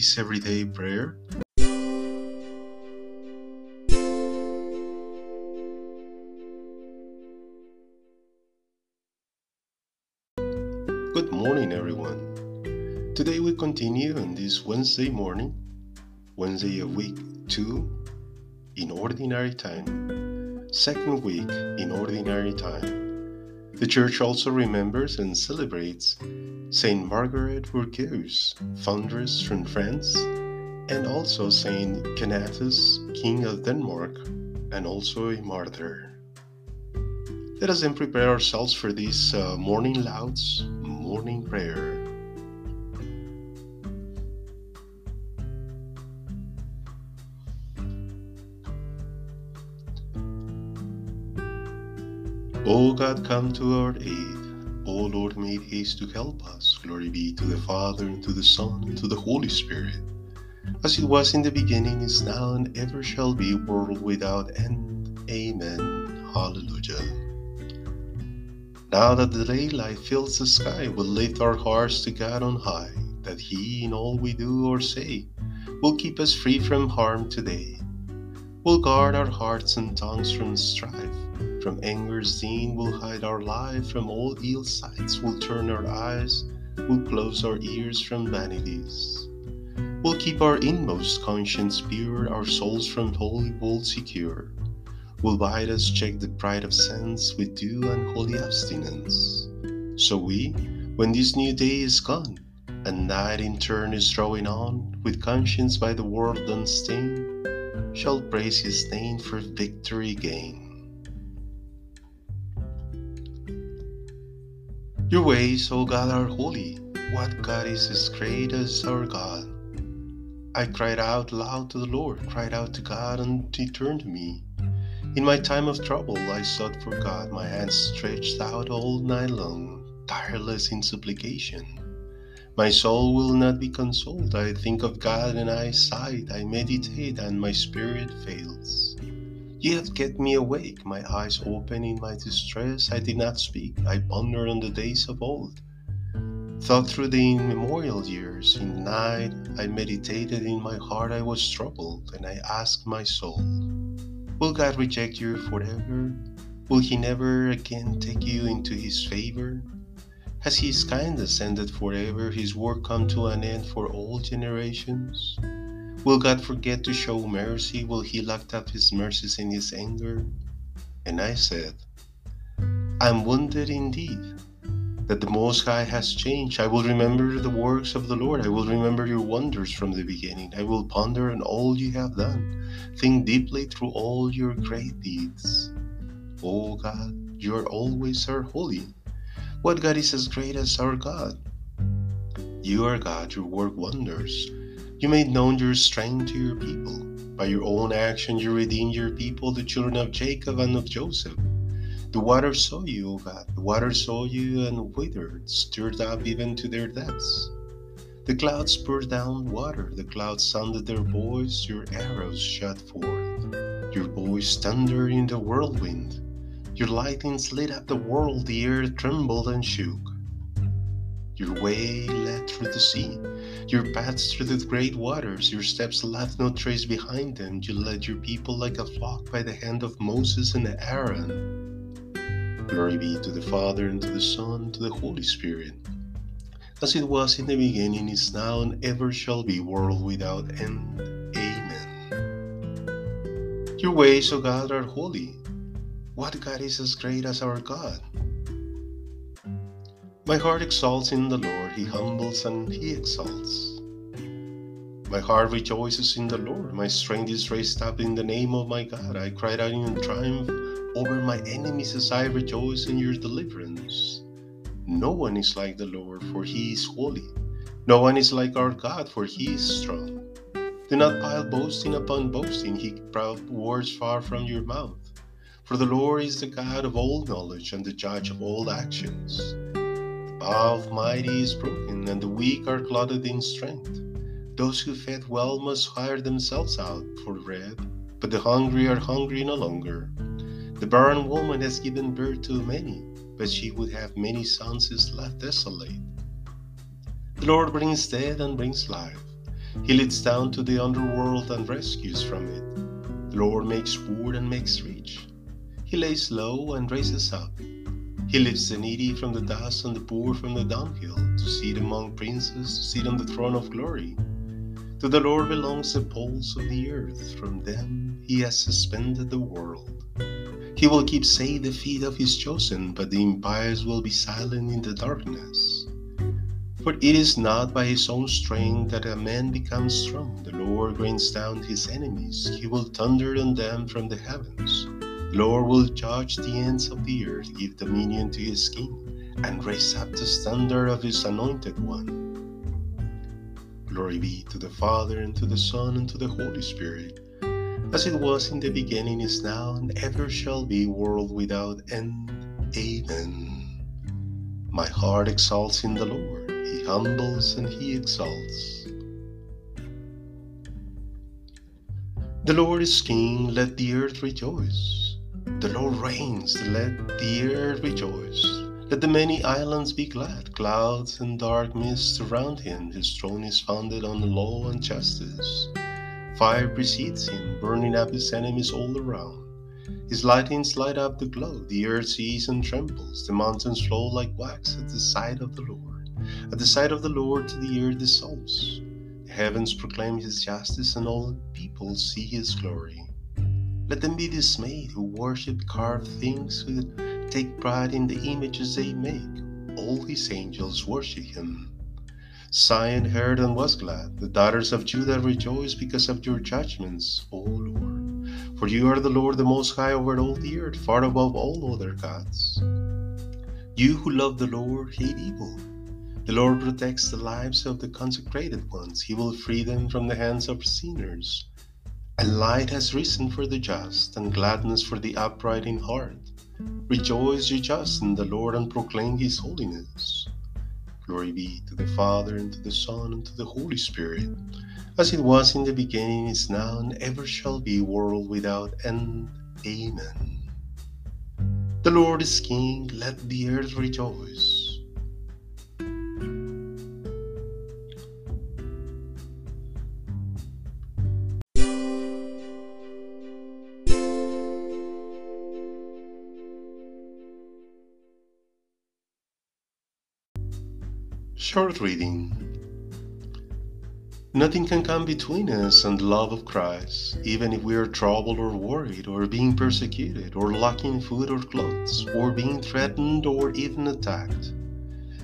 Everyday prayer. Good morning, everyone. Today we continue on this Wednesday morning, Wednesday of week 2 in ordinary time, second week in ordinary time. The church also remembers and celebrates Saint Margaret Bourgeoys, foundress from France, and also Saint Canutus, King of Denmark, and also a martyr. Let us then prepare ourselves for this uh, morning Lauds, morning prayer. O God, come to our aid. O Lord, make haste to help us. Glory be to the Father, and to the Son, and to the Holy Spirit, as it was in the beginning, is now, and ever shall be, world without end. Amen. Hallelujah. Now that the daylight fills the sky, we'll lift our hearts to God on high, that He, in all we do or say, will keep us free from harm today. Will guard our hearts and tongues from strife from anger's din will hide our life, from all ill sights we'll turn our eyes, we'll close our ears from vanities. We'll keep our inmost conscience pure, our souls from holy will secure. Will bide us check the pride of sense with due and holy abstinence. So we, when this new day is gone, and night in turn is drawing on, with conscience by the world unstained, shall praise his name for victory gained. Your ways, O God, are holy. What God is as great as our God? I cried out loud to the Lord, cried out to God, and He turned to me. In my time of trouble, I sought for God, my hands stretched out all night long, tireless in supplication. My soul will not be consoled. I think of God and I sigh, I meditate, and my spirit fails. You have kept me awake, my eyes open in my distress. I did not speak, I pondered on the days of old. Thought through the immemorial years. In night I meditated, in my heart I was troubled, and I asked my soul, Will God reject you forever? Will He never again take you into His favor? Has His kindness ended forever, His work come to an end for all generations? Will God forget to show mercy? Will He lock up His mercies in His anger? And I said, I'm wounded indeed that the Most High has changed. I will remember the works of the Lord. I will remember your wonders from the beginning. I will ponder on all you have done. Think deeply through all your great deeds. O oh God, you are always our holy. What God is as great as our God? You are God, you work wonders. You made known your strength to your people. By your own action, you redeemed your people, the children of Jacob and of Joseph. The waters saw you, O God. The waters saw you and withered, stirred up even to their depths. The clouds poured down water. The clouds sounded their voice. Your arrows shot forth. Your voice thundered in the whirlwind. Your lightnings lit up the world. The earth trembled and shook. Your way led through the sea, your paths through the great waters, your steps left no trace behind them. You led your people like a flock by the hand of Moses and Aaron. Glory be to the Father, and to the Son, and to the Holy Spirit, as it was in the beginning, is now, and ever shall be, world without end. Amen. Your ways, O God, are holy. What God is as great as our God? My heart exalts in the Lord, he humbles and he exalts. My heart rejoices in the Lord, my strength is raised up in the name of my God. I cried out in triumph over my enemies as I rejoice in your deliverance. No one is like the Lord, for he is holy. No one is like our God, for he is strong. Do not pile boasting upon boasting, he proud words far from your mouth. For the Lord is the God of all knowledge and the judge of all actions of mighty is broken, and the weak are clothed in strength. Those who fed well must hire themselves out for bread, but the hungry are hungry no longer. The barren woman has given birth to many, but she would have many sons is left desolate. The Lord brings death and brings life. He leads down to the underworld and rescues from it. The Lord makes poor and makes rich. He lays low and raises up. He lifts the needy from the dust and the poor from the dunghill, to sit among princes, to sit on the throne of glory. To the Lord belongs the poles of the earth, from them he has suspended the world. He will keep safe the feet of his chosen, but the impious will be silent in the darkness. For it is not by his own strength that a man becomes strong. The Lord rains down his enemies, he will thunder on them from the heavens. Lord will judge the ends of the earth, give dominion to his king, and raise up the standard of his anointed one. Glory be to the Father, and to the Son, and to the Holy Spirit, as it was in the beginning, is now, and ever shall be, world without end. Amen. My heart exalts in the Lord, he humbles and he exalts. The Lord is King, let the earth rejoice. The Lord reigns, let the earth rejoice. Let the many islands be glad, clouds and dark mists surround him. His throne is founded on law and justice. Fire precedes him, burning up his enemies all around. His lightnings light up the globe, the earth sees and trembles, the mountains flow like wax at the sight of the Lord. At the sight of the Lord to the earth dissolves. The heavens proclaim his justice, and all people see his glory. Let them be dismayed who worship carved things, who take pride in the images they make. All his angels worship him. Zion heard and was glad. The daughters of Judah rejoice because of your judgments, O Lord. For you are the Lord the Most High over all the earth, far above all other gods. You who love the Lord hate evil. The Lord protects the lives of the consecrated ones. He will free them from the hands of sinners. A light has risen for the just, and gladness for the upright in heart. Rejoice, ye just, in the Lord, and proclaim his holiness. Glory be to the Father, and to the Son, and to the Holy Spirit, as it was in the beginning, is now, and ever shall be, world without end. Amen. The Lord is King, let the earth rejoice. Short reading Nothing can come between us and the love of Christ, even if we are troubled or worried, or being persecuted, or lacking food or clothes, or being threatened or even attacked.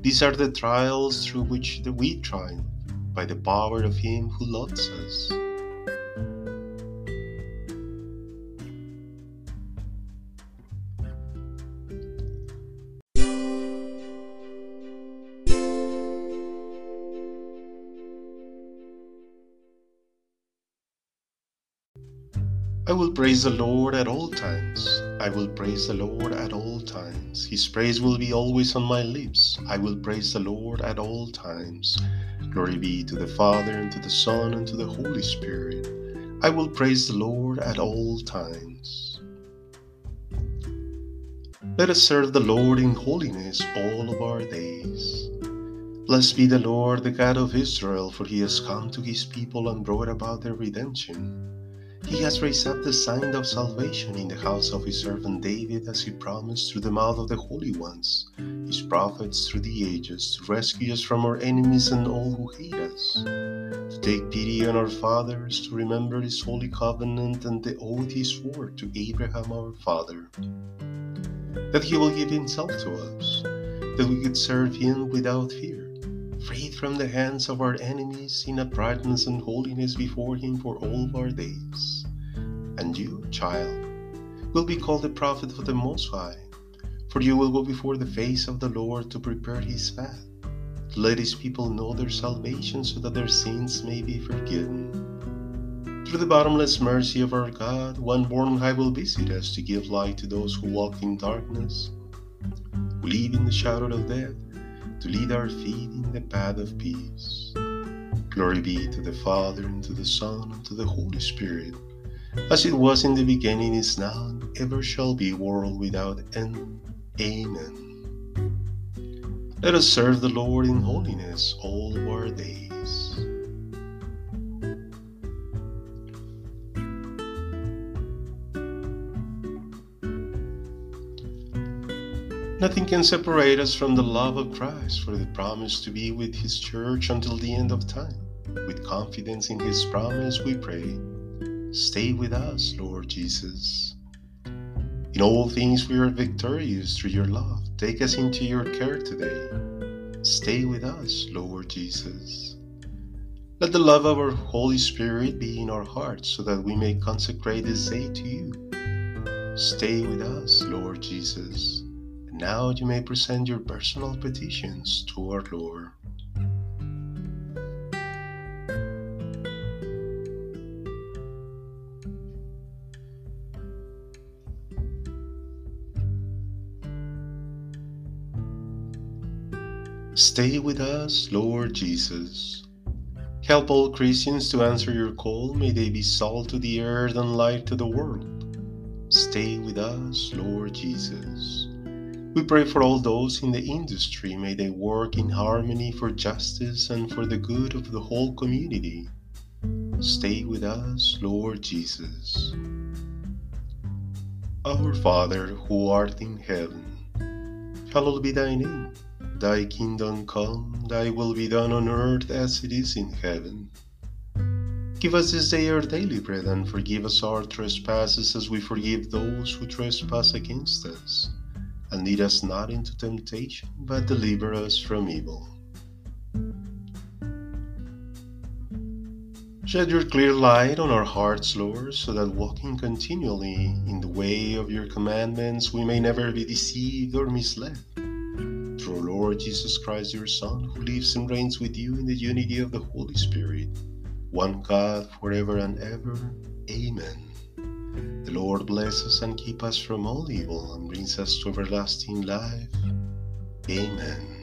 These are the trials through which we triumph by the power of Him who loves us. I will praise the Lord at all times. I will praise the Lord at all times. His praise will be always on my lips. I will praise the Lord at all times. Glory be to the Father, and to the Son, and to the Holy Spirit. I will praise the Lord at all times. Let us serve the Lord in holiness all of our days. Blessed be the Lord, the God of Israel, for he has come to his people and brought about their redemption. He has raised up the sign of salvation in the house of his servant David, as he promised through the mouth of the holy ones, his prophets through the ages, to rescue us from our enemies and all who hate us, to take pity on our fathers, to remember his holy covenant and the oath he swore to Abraham our father, that he will give himself to us, that we could serve him without fear freed from the hands of our enemies in uprightness and holiness before Him for all our days. And you, child, will be called the prophet of the Most High, for you will go before the face of the Lord to prepare His path, to let His people know their salvation so that their sins may be forgiven. Through the bottomless mercy of our God, one born high will visit us to give light to those who walk in darkness, who live in the shadow of death to lead our feet in the path of peace. Glory be to the Father, and to the Son, and to the Holy Spirit, as it was in the beginning, is now, and ever shall be, world without end. Amen. Let us serve the Lord in holiness all our days. Nothing can separate us from the love of Christ, for the promise to be with His church until the end of time. With confidence in His promise, we pray, Stay with us, Lord Jesus. In all things, we are victorious through your love. Take us into your care today. Stay with us, Lord Jesus. Let the love of our Holy Spirit be in our hearts so that we may consecrate this day to you. Stay with us, Lord Jesus. Now you may present your personal petitions to our Lord. Stay with us, Lord Jesus. Help all Christians to answer your call. May they be salt to the earth and light to the world. Stay with us, Lord Jesus. We pray for all those in the industry. May they work in harmony for justice and for the good of the whole community. Stay with us, Lord Jesus. Our Father, who art in heaven, hallowed be thy name. Thy kingdom come, thy will be done on earth as it is in heaven. Give us this day our daily bread, and forgive us our trespasses as we forgive those who trespass against us and lead us not into temptation, but deliver us from evil. Shed your clear light on our hearts, Lord, so that walking continually in the way of your commandments, we may never be deceived or misled. Through Lord Jesus Christ, your Son, who lives and reigns with you in the unity of the Holy Spirit, one God forever and ever. Amen. The Lord bless us and keep us from all evil and brings us to everlasting life. Amen.